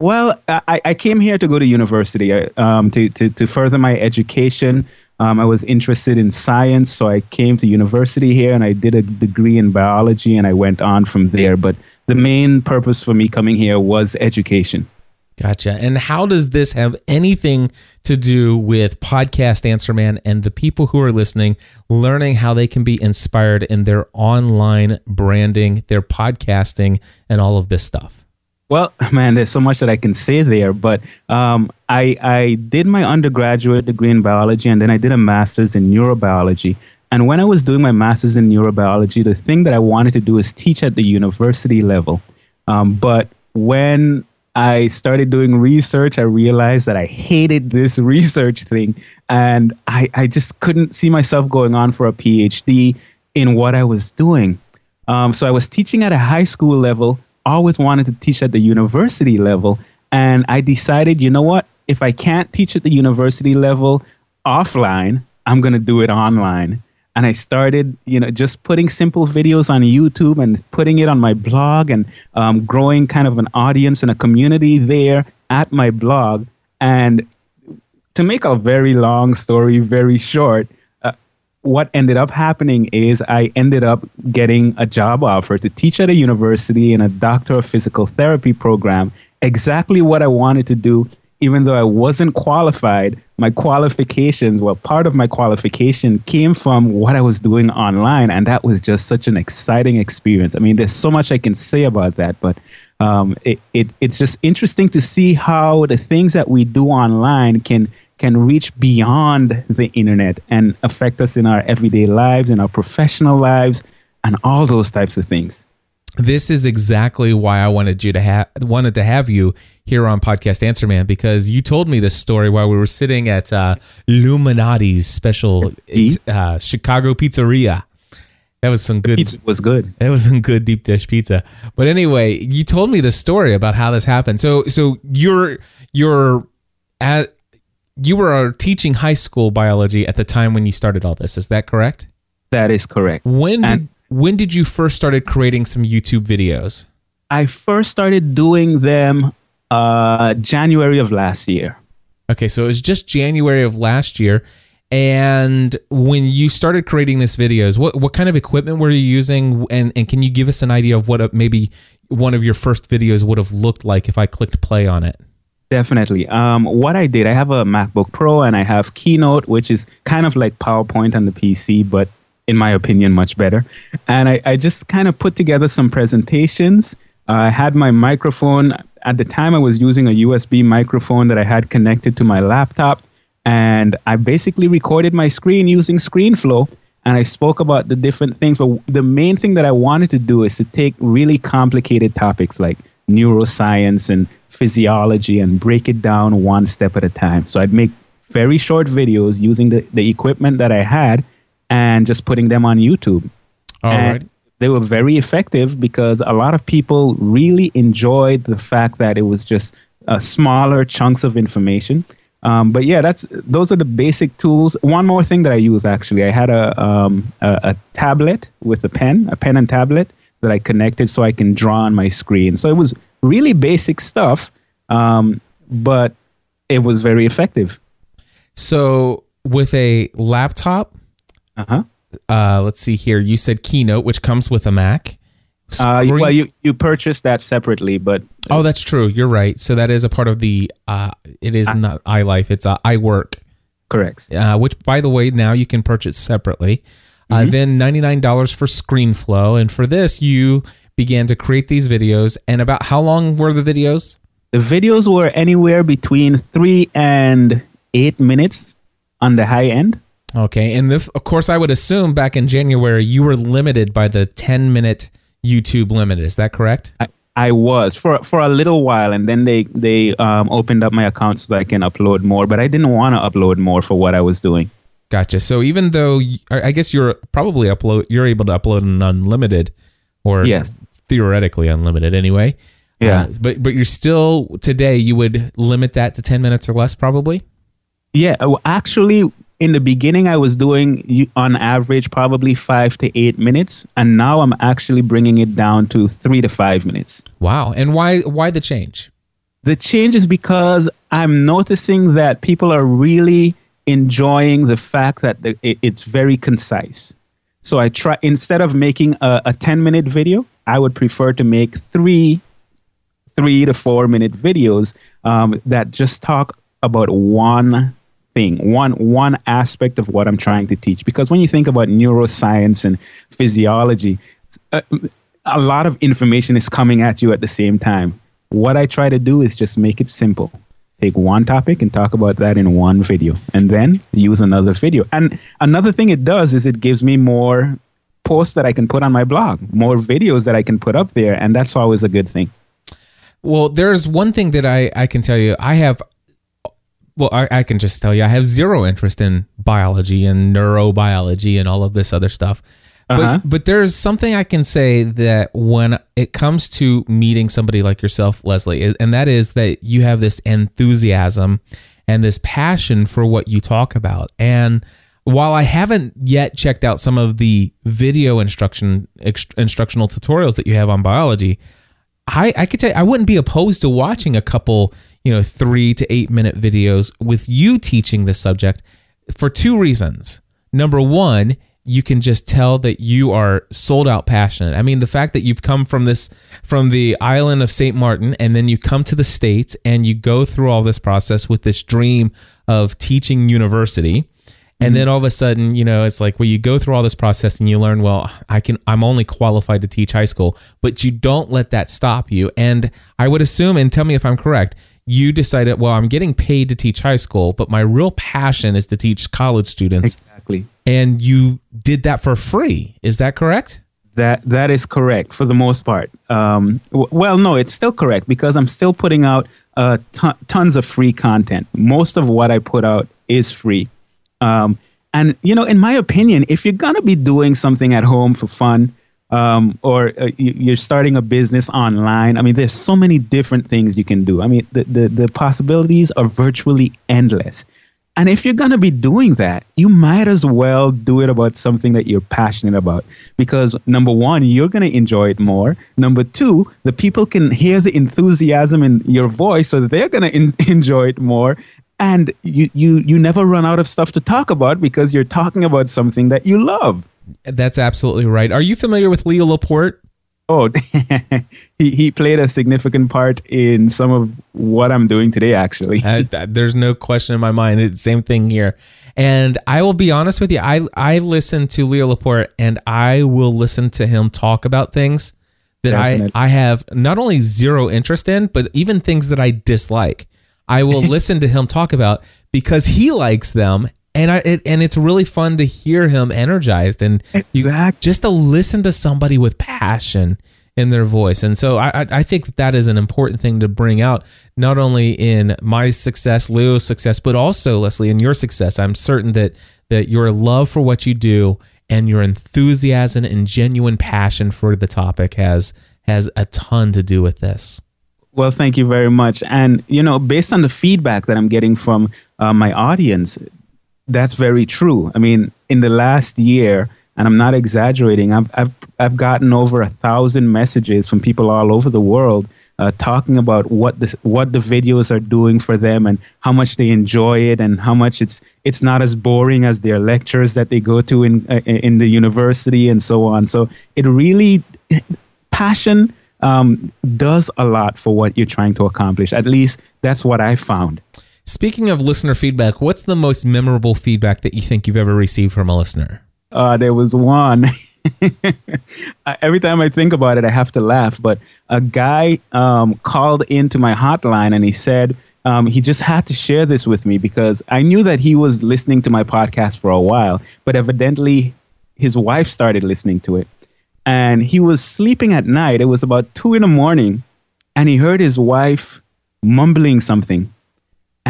[SPEAKER 8] Well, I, I came here to go to university uh, um, to, to, to further my education. Um, I was interested in science, so I came to university here and I did a degree in biology and I went on from there. But the main purpose for me coming here was education.
[SPEAKER 1] Gotcha. And how does this have anything to do with Podcast Answer Man and the people who are listening learning how they can be inspired in their online branding, their podcasting, and all of this stuff?
[SPEAKER 8] Well, (laughs) man, there's so much that I can say there, but um, I, I did my undergraduate degree in biology and then I did a master's in neurobiology. And when I was doing my master's in neurobiology, the thing that I wanted to do is teach at the university level. Um, but when I started doing research, I realized that I hated this (laughs) research thing. And I, I just couldn't see myself going on for a PhD in what I was doing. Um, so I was teaching at a high school level always wanted to teach at the university level. And I decided, you know what? If I can't teach at the university level offline, I'm going to do it online. And I started, you know, just putting simple videos on YouTube and putting it on my blog and um, growing kind of an audience and a community there at my blog. And to make a very long story very short, what ended up happening is I ended up getting a job offer to teach at a university in a doctor of physical therapy program. Exactly what I wanted to do, even though I wasn't qualified. My qualifications, well, part of my qualification came from what I was doing online, and that was just such an exciting experience. I mean, there's so much I can say about that, but um, it, it, it's just interesting to see how the things that we do online can can reach beyond the internet and affect us in our everyday lives, in our professional lives, and all those types of things.
[SPEAKER 1] This is exactly why I wanted you to have wanted to have you here on podcast Answer Man because you told me this story while we were sitting at uh, Lou Malnati's special uh, Chicago pizzeria. That was some good.
[SPEAKER 8] Pizza was good.
[SPEAKER 1] That was some good deep dish pizza. But anyway, you told me the story about how this happened. So, so you're you're at you were teaching high school biology at the time when you started all this. Is that correct?
[SPEAKER 8] That is correct.
[SPEAKER 1] When did, when did you first started creating some YouTube videos?
[SPEAKER 8] I first started doing them uh, January of last year.
[SPEAKER 1] Okay, so it was just January of last year. And when you started creating these videos, what what kind of equipment were you using? And and can you give us an idea of what a, maybe one of your first videos would have looked like if I clicked play on it?
[SPEAKER 8] Definitely. Um, what I did, I have a MacBook Pro and I have Keynote, which is kind of like PowerPoint on the PC, but in my opinion, much better. And I, I just kind of put together some presentations. Uh, I had my microphone. At the time, I was using a USB microphone that I had connected to my laptop. And I basically recorded my screen using ScreenFlow. And I spoke about the different things. But the main thing that I wanted to do is to take really complicated topics like neuroscience and physiology and break it down one step at a time. So I'd make very short videos using the, the equipment that I had and just putting them on YouTube.
[SPEAKER 1] All and.
[SPEAKER 8] They were very effective because a lot of people really enjoyed the fact that it was just uh, smaller chunks of information. Um, but yeah, that's those are the basic tools. One more thing that I use actually, I had a, um, a a tablet with a pen, a pen and tablet that I connected so I can draw on my screen. So it was really basic stuff, um, but it was very effective.
[SPEAKER 1] So with a laptop,
[SPEAKER 8] Uh-huh.
[SPEAKER 1] uh, let's see here. You said Keynote, which comes with a Mac.
[SPEAKER 8] Uh, well, you you purchased that separately, but
[SPEAKER 1] oh, that's true. You're right. So that is a part of the. Uh, it is not iLife. It's uh, iWork.
[SPEAKER 8] correct.
[SPEAKER 1] uh, which by the way now you can purchase separately uh, then $99 for screenflow and for this you began to create these videos and about how long were the videos
[SPEAKER 8] The videos were anywhere between three and eight minutes on the high end.
[SPEAKER 1] Okay and if, of course i would assume back in january you were limited by the 10 minute youtube limit is that correct
[SPEAKER 8] I, I was for for a little while, and then they they um, opened up my account so that I can upload more. But I didn't want to upload more for what I was doing.
[SPEAKER 1] gotcha so even though you, I guess you're probably upload you're able to upload an unlimited or
[SPEAKER 8] Yes.
[SPEAKER 1] theoretically unlimited anyway
[SPEAKER 8] Yeah.
[SPEAKER 1] Uh, but but you're still today you would limit that to 10 minutes or less probably
[SPEAKER 8] Yeah, well, actually, in the beginning, I was doing on average probably five to eight minutes, and now I'm actually bringing it down to three to five minutes.
[SPEAKER 1] Wow. And why why the change?
[SPEAKER 8] The change is because I'm noticing that people are really enjoying the fact that the, it, it's very concise. So I try instead of making a, a 10 minute video, I would prefer to make three three to four minute videos um, that just talk about one thing, one one aspect of what I'm trying to teach. Because when you think about neuroscience and physiology, a, a lot of information is coming at you at the same time. What I try to do is just make it simple. Take one topic and talk about that in one video, and then use another video. And another thing it does is it gives me more posts that I can put on my blog, more videos that I can put up there, and that's always a good thing.
[SPEAKER 1] Well, there's one thing that I, I can tell you. I have, well, I, I can just tell you, I have zero interest in biology and neurobiology and all of this other stuff.
[SPEAKER 8] Uh-huh.
[SPEAKER 1] But, but there's something I can say that when it comes to meeting somebody like yourself, Leslie, and that is that you have this enthusiasm and this passion for what you talk about. And while I haven't yet checked out some of the video instruction ex- instructional tutorials that you have on biology, I, I could tell you, I wouldn't be opposed to watching a couple, you know, three to eight minute videos with you teaching this subject for two reasons. Number one, you can just tell that you are sold out passionate. I mean, the fact that you've come from this, from the island of St. Martin, and then you come to the States and you go through all this process with this dream of teaching university. And mm-hmm. then all of a sudden, you know, it's like, well, you go through all this process and you learn, well, I can, I'm only qualified to teach high school, but you don't let that stop you. And I would assume, and tell me if I'm correct, you decided, well, I'm getting paid to teach high school, but my real passion is to teach college students.
[SPEAKER 8] Exactly.
[SPEAKER 1] And you did that for free. Is that correct?
[SPEAKER 8] That that is correct for the most part. Um, w- well, no, it's still correct because I'm still putting out uh, ton- tons of free content. Most of what I put out is free. Um, and you know, in my opinion, if you're gonna be doing something at home for fun, um, or uh, you- you're starting a business online, I mean, there's so many different things you can do. I mean, the the, the possibilities are virtually endless. And if you're going to be doing that, you might as well do it about something that you're passionate about. Because number one, you're going to enjoy it more. Number two, the people can hear the enthusiasm in your voice, so they're going (laughs) to enjoy it more. And you, you, you never run out of stuff to talk about because you're talking about something that you love.
[SPEAKER 1] That's absolutely right. Are you familiar with Leo Laporte?
[SPEAKER 8] Oh, (laughs) he, he played a significant part in some of what I'm doing today, actually.
[SPEAKER 1] Uh, (laughs) there's no question in my mind. It's the same thing here. And I will be honest with you. I I listen to Leo Laporte, and I will listen to him talk about things that
[SPEAKER 8] Definitely.
[SPEAKER 1] I I have not only zero interest in, but even things that I dislike. I will (laughs) listen to him talk about because he likes them, and I it, and it's really fun to hear him energized and you- just to listen to somebody with passion in their voice. And so I, I I think that, that is an important thing to bring out, not only in my success, Leo's success, but also Leslie in your success. I'm certain that that your love for what you do and your enthusiasm and genuine passion for the topic has has a ton to do with this.
[SPEAKER 8] Well, thank you very much. And, you know, based on the feedback that I'm getting from uh, my audience, that's very true. I mean, in the last year, and I'm not exaggerating, I've, I've, I've gotten over a thousand messages from people all over the world uh, talking about what the what the videos are doing for them and how much they enjoy it and how much it's it's not as boring as their lectures that they go to in uh, in the university and so on. So it really passion um, does a lot for what you're trying to accomplish. At least that's what I found.
[SPEAKER 1] Speaking of listener feedback, what's the most memorable feedback that you think you've ever received from a listener?
[SPEAKER 8] Uh, there was one. (laughs) Every time I think about it, I have to laugh. But a guy um, called into my hotline and he said um, he just had to share this with me because I knew that he was listening to my podcast for a while, but evidently his wife started listening to it. And he was sleeping at night. It was about two in the morning, and he heard his wife mumbling something.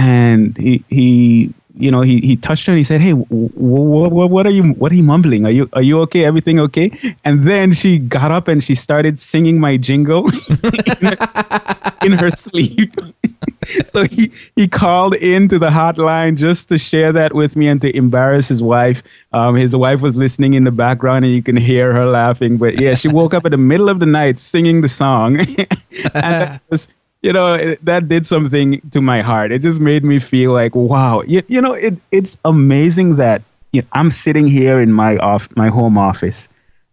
[SPEAKER 8] And he, he you know, he, he touched her and he said, "Hey, what, what, what are you what are you mumbling? Are you are you okay? Everything okay?" And then she got up and she started singing my jingle (laughs) in, her, in her sleep. (laughs) so he he called into the hotline just to share that with me and to embarrass his wife. Um, his wife was listening in the background and you can hear her laughing. But yeah, she woke up in the middle of the night singing the song, (laughs) and that was you know it, that did something to my heart. It just made me feel like wow. You, you know it, it's amazing that you know, i'm sitting here in my off my home office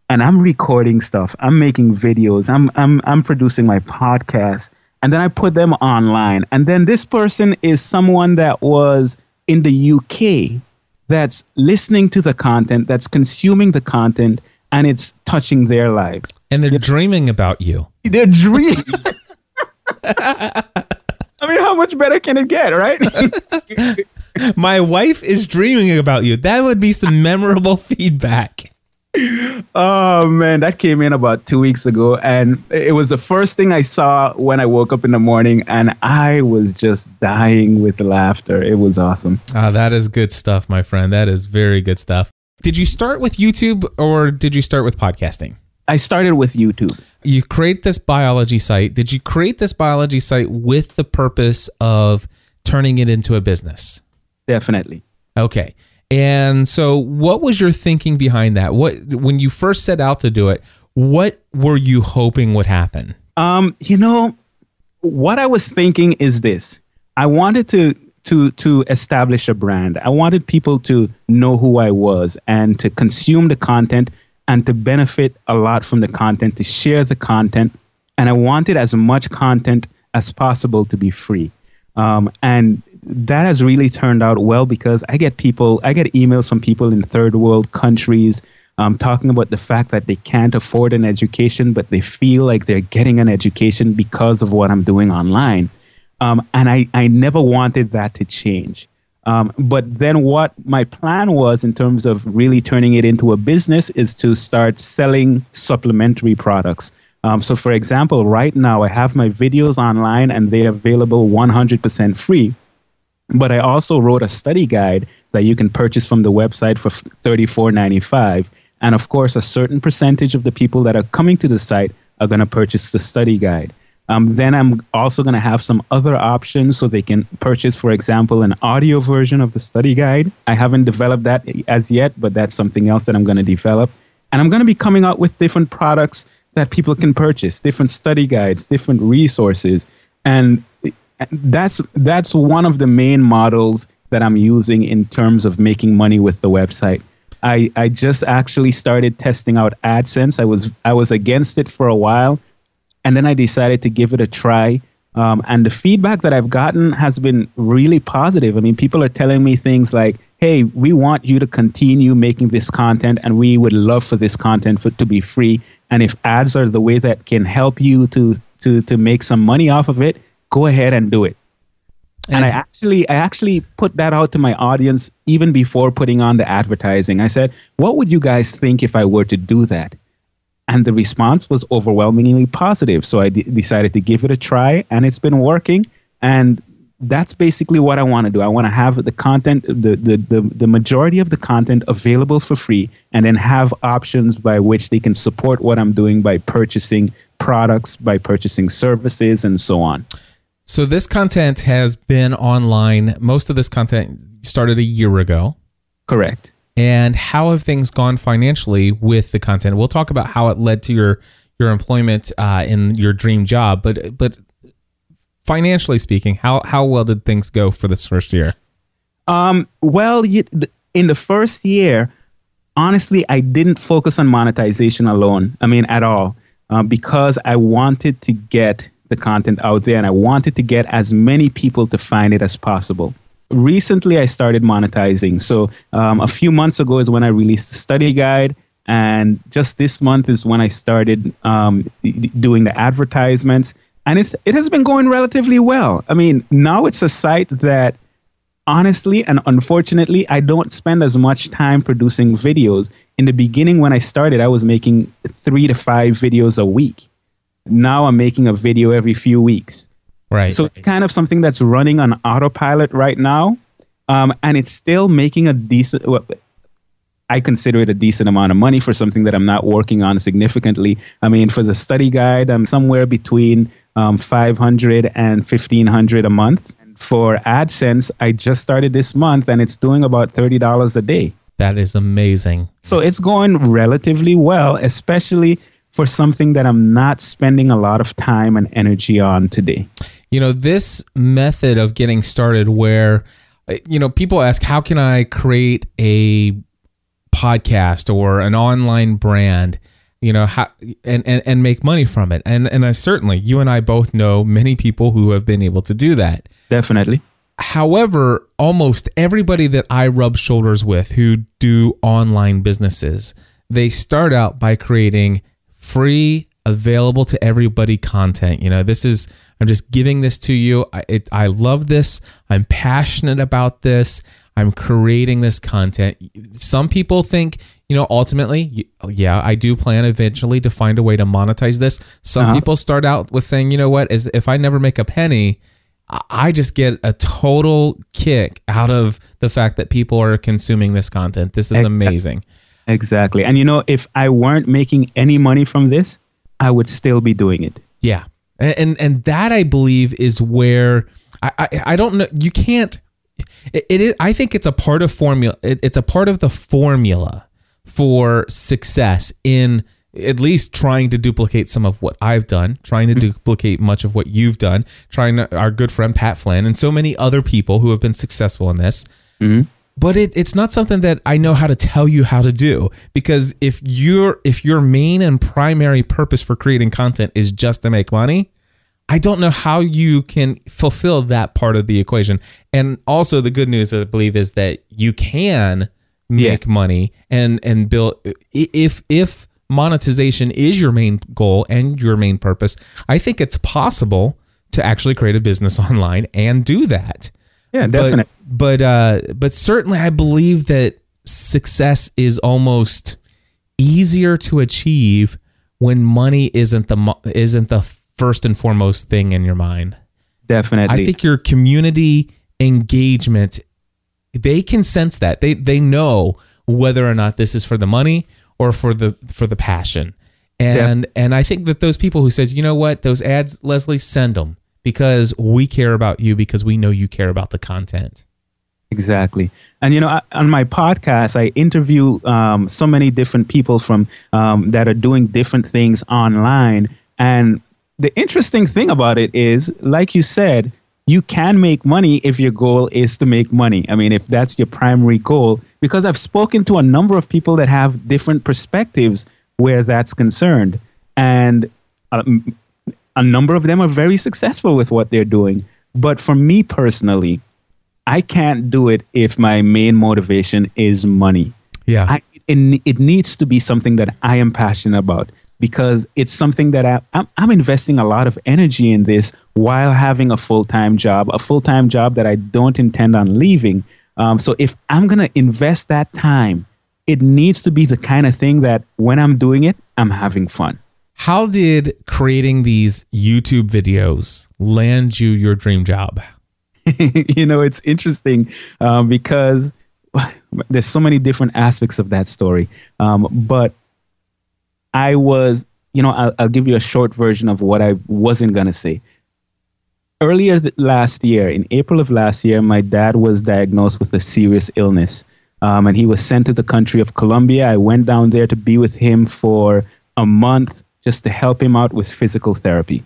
[SPEAKER 8] and i'm recording stuff. I'm making videos. I'm i'm i'm producing my podcast and then i put them online. And then this person is someone that was in the uk that's listening to the content that's consuming the content and it's touching their lives.
[SPEAKER 1] And they're dreaming about you.
[SPEAKER 8] They're dreaming (laughs) I mean, how much better can it get,
[SPEAKER 1] right? (laughs) My wife is dreaming about you. That would be some memorable feedback.
[SPEAKER 8] Oh man, that came in about two weeks ago, and it was the first thing I saw when I woke up in the morning, and I was just dying with laughter. It was awesome.
[SPEAKER 1] Ah, that is good stuff, my friend. That is very good stuff. Did you start with YouTube or did you start with podcasting?
[SPEAKER 8] I started with YouTube.
[SPEAKER 1] You create this biology site. Did you create this biology site with the purpose of turning it into a business?
[SPEAKER 8] Definitely.
[SPEAKER 1] Okay. And so what was your thinking behind that? What when you first set out to do it, what were you hoping would happen?
[SPEAKER 8] Um, you know, what I was thinking is this. I wanted to to to establish a brand. I wanted people to know who I was and to consume the content and to benefit a lot from the content, to share the content. And I wanted as much content as possible to be free. Um, and that has really turned out well because I get people, I get emails from people in third world countries um, talking about the fact that they can't afford an education, but they feel like they're getting an education because of what I'm doing online. Um, and I, I never wanted that to change. Um, but then, what my plan was in terms of really turning it into a business is to start selling supplementary products. Um, so, for example, right now I have my videos online and they're available 100% free. But I also wrote a study guide that you can purchase from the website for $34.95. And of course, a certain percentage of the people that are coming to the site are going to purchase the study guide. Um, then I'm also going to have some other options so they can purchase, for example, an audio version of the study guide. I haven't developed that as yet, but that's something else that I'm going to develop. And I'm going to be coming out with different products that people can purchase, different study guides, different resources. And that's that's one of the main models that I'm using in terms of making money with the website. I, I just actually started testing out AdSense. I was I was against it for a while and then I decided to give it a try. Um, and the feedback that I've gotten has been really positive. I mean, people are telling me things like, hey, we want you to continue making this content and we would love for this content for, to be free. And if ads are the way that can help you to, to, to make some money off of it, go ahead and do it. And, and I actually I actually put that out to my audience even before putting on the advertising. I said, "What would you guys think if I were to do that?" And the response was overwhelmingly positive. So I d- decided to give it a try, and it's been working. And that's basically what I want to do. I want to have the content, the, the, the, the majority of the content available for free, and then have options by which they can support what I'm doing by purchasing products, by purchasing services, and so on.
[SPEAKER 1] So this content has been online. Most of this content started a year ago.
[SPEAKER 8] Correct.
[SPEAKER 1] And how have things gone financially with the content? We'll talk about how it led to your your employment uh, in your dream job, but but financially speaking, how how well did things go for this first year?
[SPEAKER 8] Um, well, you, in the first year, honestly, I didn't focus on monetization alone. I mean, at all, uh, because I wanted to get the content out there and I wanted to get as many people to find it as possible. Recently, I started monetizing. So, um, a few months ago is when I released the study guide. And just this month is when I started um, doing the advertisements. And it, it has been going relatively well. I mean, now it's a site that honestly and unfortunately, I don't spend as much time producing videos. In the beginning, when I started, I was making three to five videos a week. Now I'm making a video every few weeks.
[SPEAKER 1] Right.
[SPEAKER 8] So it's kind of something that's running on autopilot right now. Um, and it's still making a decent, well, I consider it a decent amount of money for something that I'm not working on significantly. I mean, for the study guide, I'm somewhere between um, 500 and 1500 a month. For AdSense, I just started this month and it's doing about $30 a day.
[SPEAKER 1] That is amazing.
[SPEAKER 8] So it's going relatively well, especially for something that I'm not spending a lot of time and energy on today.
[SPEAKER 1] You know, this method of getting started where, uh, you know, people ask, how can I create a podcast or an online brand? you know how and, and and make money from it and and I certainly you and I both know many people who have been able to do that
[SPEAKER 8] definitely
[SPEAKER 1] however almost everybody that I rub shoulders with who do online businesses they start out by creating free available to everybody content you know this is i'm just giving this to you i, it, I love this i'm passionate about this i'm creating this content some people think you know ultimately yeah i do plan eventually to find a way to monetize this some uh-huh. people start out with saying you know what is if i never make a penny I just get a total kick out of the fact that people are consuming this content. This is amazing.
[SPEAKER 8] Exactly. And you know, if I weren't making any money from this, I would still be doing it.
[SPEAKER 1] Yeah. And and, and that I believe is where I, I, I don't know you can't it, it is I think it's a part of formula it, it's a part of the formula for success in at least trying to duplicate some of what I've done, trying to mm-hmm. duplicate much of what you've done, trying to, our good friend Pat Flynn and so many other people who have been successful in this. Mm-hmm but it, it's not something that I know how to tell you how to do because if your if your main and primary purpose for creating content is just to make money, I don't know how you can fulfill that part of the equation. And also the good news I believe is that you can make yeah. money and and build if if monetization is your main goal and your main purpose, I think it's possible to actually create a business (laughs) online and do that.
[SPEAKER 8] Yeah, definitely.
[SPEAKER 1] But but, uh, but certainly, I believe that success is almost easier to achieve when money isn't the isn't the first and foremost thing in your mind.
[SPEAKER 8] Definitely.
[SPEAKER 1] I think your community engagement they can sense that. They they know whether or not this is for the money or for the for the passion. And and I think that those people who says, "You know what? Those ads, Leslie, send them." Because we care about you because we know you care about the content.
[SPEAKER 8] Exactly. And, you know, I, on my podcast, I interview um, so many different people from um, that are doing different things online. And the interesting thing about it is, like you said, you can make money if your goal is to make money. I mean, if that's your primary goal, because I've spoken to a number of people that have different perspectives where that's concerned. And uh, a number of them are very successful with what they're doing. But for me personally, I can't do it if my main motivation is money.
[SPEAKER 1] Yeah.
[SPEAKER 8] I, it, it needs to be something that I am passionate about because it's something that I, I'm, I'm investing a lot of energy in this while having a full time job, a full time job that I don't intend on leaving. Um, so if I'm going to invest that time, it needs to be the kind of thing that when I'm doing it, I'm having fun.
[SPEAKER 1] How did creating these YouTube videos land you your dream job? (laughs)
[SPEAKER 8] you know, it's interesting um, because (laughs) there's so many different aspects of that story. Um, but I was, you know, I'll, I'll give you a short version of what I wasn't going to say. Earlier th- last year, in April of last year, my dad was diagnosed with a serious illness. Um, and he was sent to the country of Colombia. I went down there to be with him for a month just to help him out with physical therapy.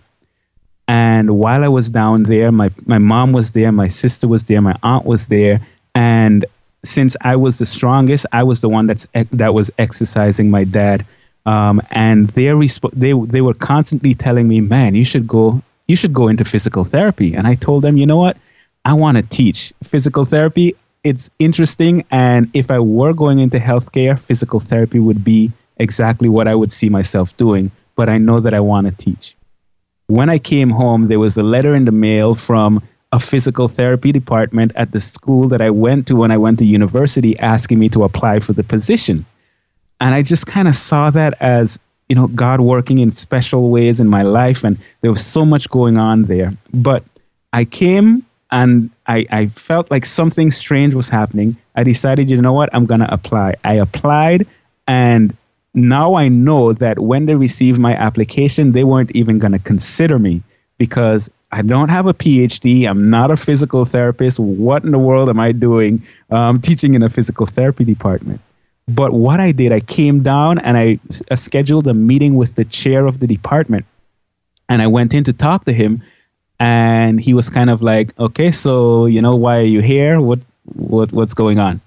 [SPEAKER 8] And while I was down there, my, my mom was there, my sister was there, my aunt was there. And since I was the strongest, I was the one that's that was exercising my dad. Um, and they resp- they they were constantly telling me, "Man, you should go you should go into physical therapy." And I told them, "You know what? I want to teach physical therapy. It's interesting, and if I were going into healthcare, physical therapy would be exactly what I would see myself doing. But I know that I want to teach." When I came home, there was a letter in the mail from a physical therapy department at the school that I went to when I went to university asking me to apply for the position. And I just kind of saw that as, you know, God working in special ways in my life. And there was so much going on there. But I came and I, I felt like something strange was happening. I decided, you know what, I'm going to apply. I applied and now I know that when they received my application, they weren't even going to consider me because I don't have a PhD. I'm not a physical therapist. What in the world am I doing um, teaching in a physical therapy department? But what I did, I came down and I, I scheduled a meeting with the chair of the department. And I went in to talk to him. And he was kind of like, okay, so, you know, why are you here? What, what, what's going on?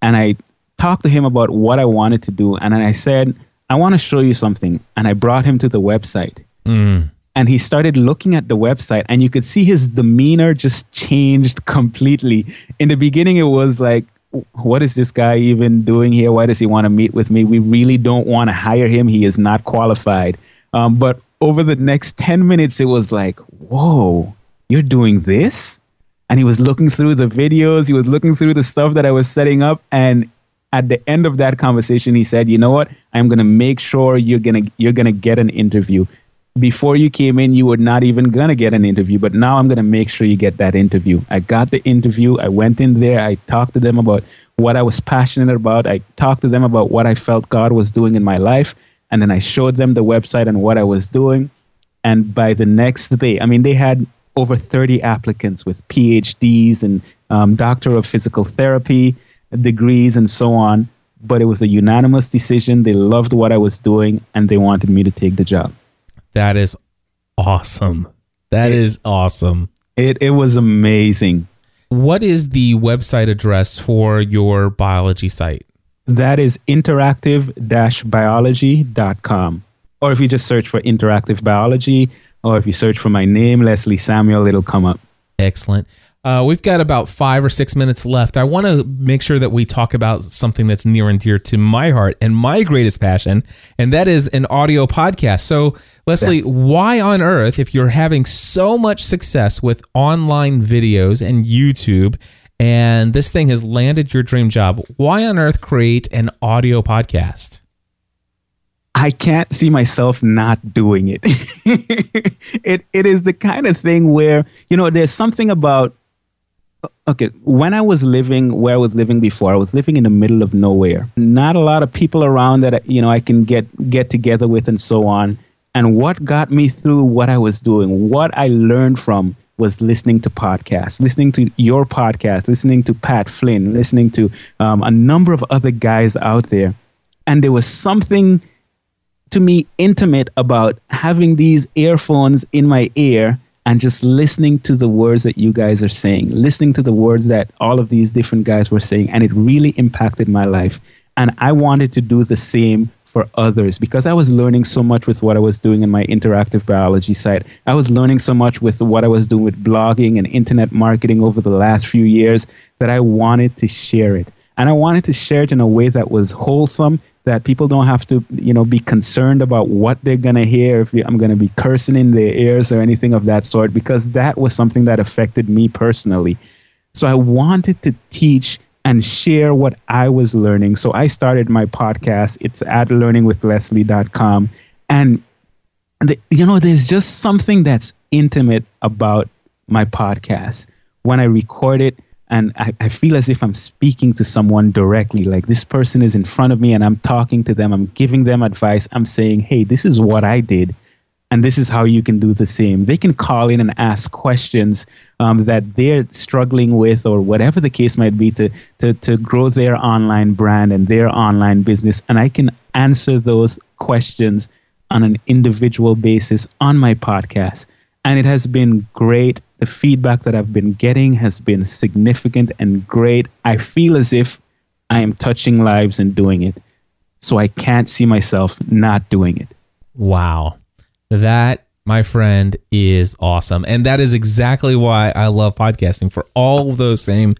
[SPEAKER 8] And I talked to him about what I wanted to do. And then I said, I want to show you something. And I brought him to the website.
[SPEAKER 1] Mm
[SPEAKER 8] and he started looking at the website and you could see his demeanor just changed (laughs) completely in the beginning it was like what is this guy even doing here why does he want to meet with me we really don't want to hire him he is not qualified um, but over the next 10 minutes it was like whoa you're doing this and he was looking through the videos he was looking through the stuff that i was setting up and at the end of that conversation he said you know what i'm to make sure you're to you're to get an interview before you came in, you were not even to get an interview, but now I'm to make sure you get that interview. I got the interview. I went in there. I talked to them about what I was passionate about. I talked to them about what I felt God was doing in my life. And then I showed them the website and what I was doing. And by the next day, I mean, they had over 30 applicants with PhDs and um, Doctor of Physical Therapy degrees and so on. But it was a unanimous decision. They loved what I was doing and they wanted me to take the job.
[SPEAKER 1] That is awesome. That
[SPEAKER 8] it,
[SPEAKER 1] is awesome.
[SPEAKER 8] It it was amazing.
[SPEAKER 1] What is the website address for your biology site?
[SPEAKER 8] That is interactive-biology.com. Or if you just search for interactive biology, or if you search for my name, Leslie Samuel, it'll come up.
[SPEAKER 1] Excellent. Uh, we've got about five or six minutes left. I want to make sure that we talk about something that's near and dear to my heart and my greatest passion, and that is an audio podcast. So, Leslie, yeah. why on earth, if you're having so much success with online videos and YouTube, and this thing has landed your dream job, why on earth create an audio podcast?
[SPEAKER 8] I can't see myself not doing it. (laughs) it it is the kind of thing where, you know, there's something about okay when i was living where i was living before i was living in the middle of nowhere. Not a lot of people around that you know i can get get together with and so on. And what got me through what i was doing what i learned from was listening to podcasts listening to your podcast listening to pat flynn listening to um, a number of other guys out there. And there was something to me intimate about having these earphones in my ear and just listening to the words that you guys are saying, listening to the words that all of these different guys were saying, and it really impacted my life. And I wanted to do the same for others because I was learning so much with what I was doing in my interactive biology site. I was learning so much with what I was doing with blogging and internet marketing over the last few years that I wanted to share it. And I wanted to share it in a way that was wholesome that people don't have to, you know, be concerned about what they're going to hear if I'm going to be cursing in their ears or anything of that sort, because that was something that affected me personally. So I wanted to teach and share what I was learning. So I started my podcast. It's at learningwithleslie.com. And, the, you know, there's just something that's intimate about my podcast. When I record it, and I, I feel as if I'm speaking to someone directly. Like this person is in front of me and I'm talking to them, I'm giving them advice, I'm saying, hey, this is what I did. And this is how you can do the same. They can call in and ask questions um, that they're struggling with, or whatever the case might be, to, to, to grow their online brand and their online business. And I can answer those questions on an individual basis on my podcast. And it has been great the feedback that I've been getting has been significant and great. I feel as if I am touching lives and doing it. So I can't see myself not doing it.
[SPEAKER 1] Wow. That, my friend, is awesome. And that is exactly why I love podcasting for all of those same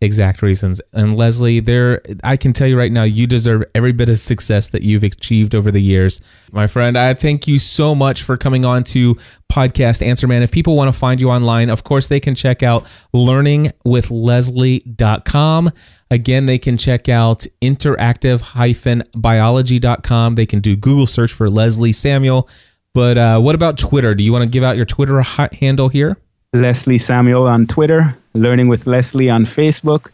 [SPEAKER 1] exact reasons. And Leslie, there I can tell you right now, you deserve every bit of success that you've achieved over the years. My friend, I thank you so much for coming on to podcast Answer Man. If people want to find you online, of course they can check out learningwithleslie.com. Again, they can check out interactive-biology.com. They can do Google search for Leslie Samuel. But uh, what about Twitter? Do you want to give out your Twitter handle here?
[SPEAKER 8] Leslie Samuel on Twitter, Learning with Leslie on Facebook.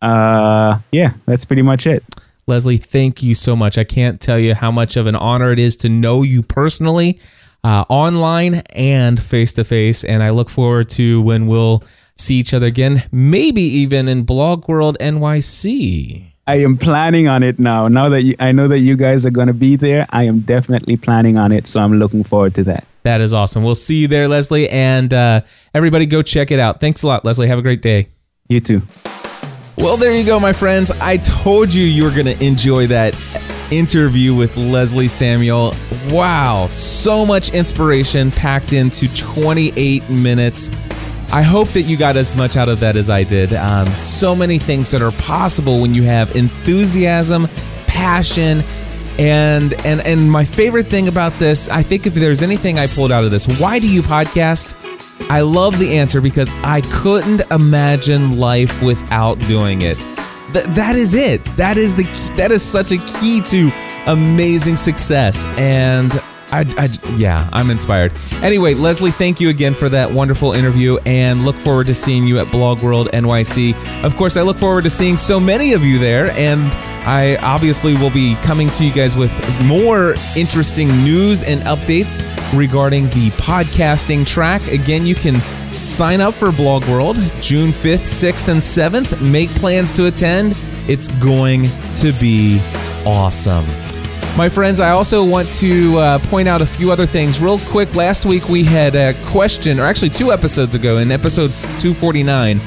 [SPEAKER 8] Uh, yeah, that's pretty much it.
[SPEAKER 1] Leslie, thank you so much. I can't tell you how much of an honor it is to know you personally, uh, online and face to face. And I look forward to when we'll see each other again, maybe even in BlogWorld NYC.
[SPEAKER 8] I am planning on it now. Now that you, I know that you guys are going to be there, I am definitely planning on it. So I'm looking forward to that.
[SPEAKER 1] That is awesome. We'll see you there, Leslie. And uh, everybody go check it out. Thanks a lot, Leslie. Have a great day.
[SPEAKER 8] You too.
[SPEAKER 1] Well, there you go, my friends. I told you you were going to enjoy that interview with Leslie Samuel. Wow, so much inspiration packed into 28 minutes. I hope that you got as much out of that as I did. Um, so many things that are possible when you have enthusiasm, passion, and and and my favorite thing about this, I think if there's anything I pulled out of this, why do you podcast? I love the answer because I couldn't imagine life without doing it. Th- that is it. That is the key, that is such a key to amazing success and I, I, yeah, I'm inspired. Anyway, Leslie, thank you again for that wonderful interview and look forward to seeing you at BlogWorld NYC. Of course, I look forward to seeing so many of you there, and I obviously will be coming to you guys with more interesting news and updates regarding the podcasting track. Again, you can sign up for BlogWorld June 5th, 6th, and 7th. Make plans to attend. It's going to be awesome. My friends, I also want to uh, point out a few other things real quick. Last week we had a question, or actually two episodes ago, in episode 249.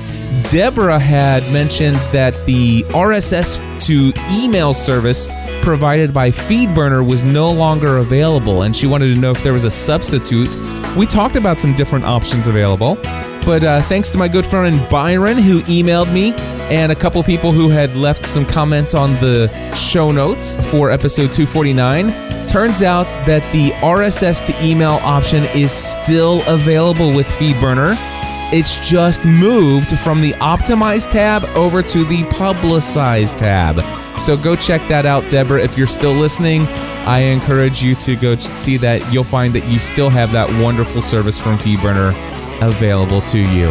[SPEAKER 1] Deborah had mentioned that the RSS to email service provided by FeedBurner was no longer available, and she wanted to know if there was a substitute. We talked about some different options available. But uh, thanks to my good friend Byron, who emailed me, and a couple people who had left some comments on the show notes for episode 249. Turns out that the RSS to email option is still available with FeedBurner. It's just moved from the Optimize tab over to the Publicize tab. So go check that out, Deborah. If you're still listening, I encourage you to go see that. You'll find that you still have that wonderful service from FeedBurner available to you.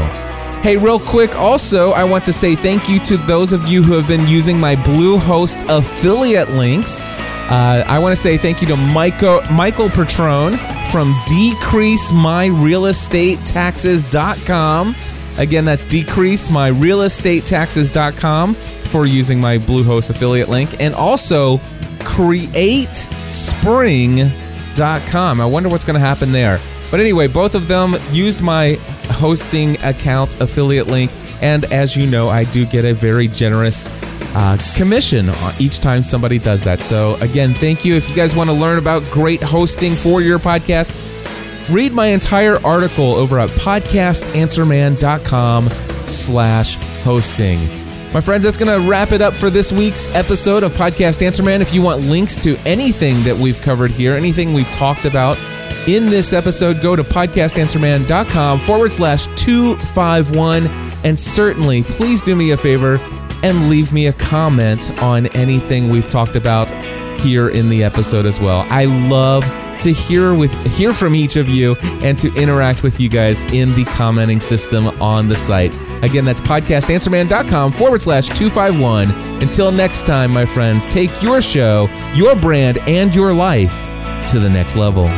[SPEAKER 1] Hey, real quick, also, I want to say thank you to those of you who have been using my Bluehost affiliate links. Uh, I want to say thank you to Michael, Michael Petrone from decreasemyrealestatetaxes.com. Again, that's decreasemyrealestatetaxes.com for using my Bluehost affiliate link. And also createspring.com. I wonder what's going to happen there. But anyway, both of them used my hosting account affiliate link. And as you know, I do get a very generous uh, commission each time somebody does that. So again, thank you. If you guys want to learn about great hosting for your podcast, read my entire article over at podcastanswerman.com slash hosting. My friends, that's going to wrap it up for this week's episode of Podcast Answer Man. If you want links to anything that we've covered here, anything we've talked about, in this episode, go to podcastanswerman.com forward slash 251. And certainly, please do me a favor and leave me a comment on anything we've talked about here in the episode as well. I love to hear with hear from each of you and to interact with you guys in the commenting system on the site. Again, that's podcastanswerman.com forward slash 251. Until next time, my friends, take your show, your brand, and your life to the next level.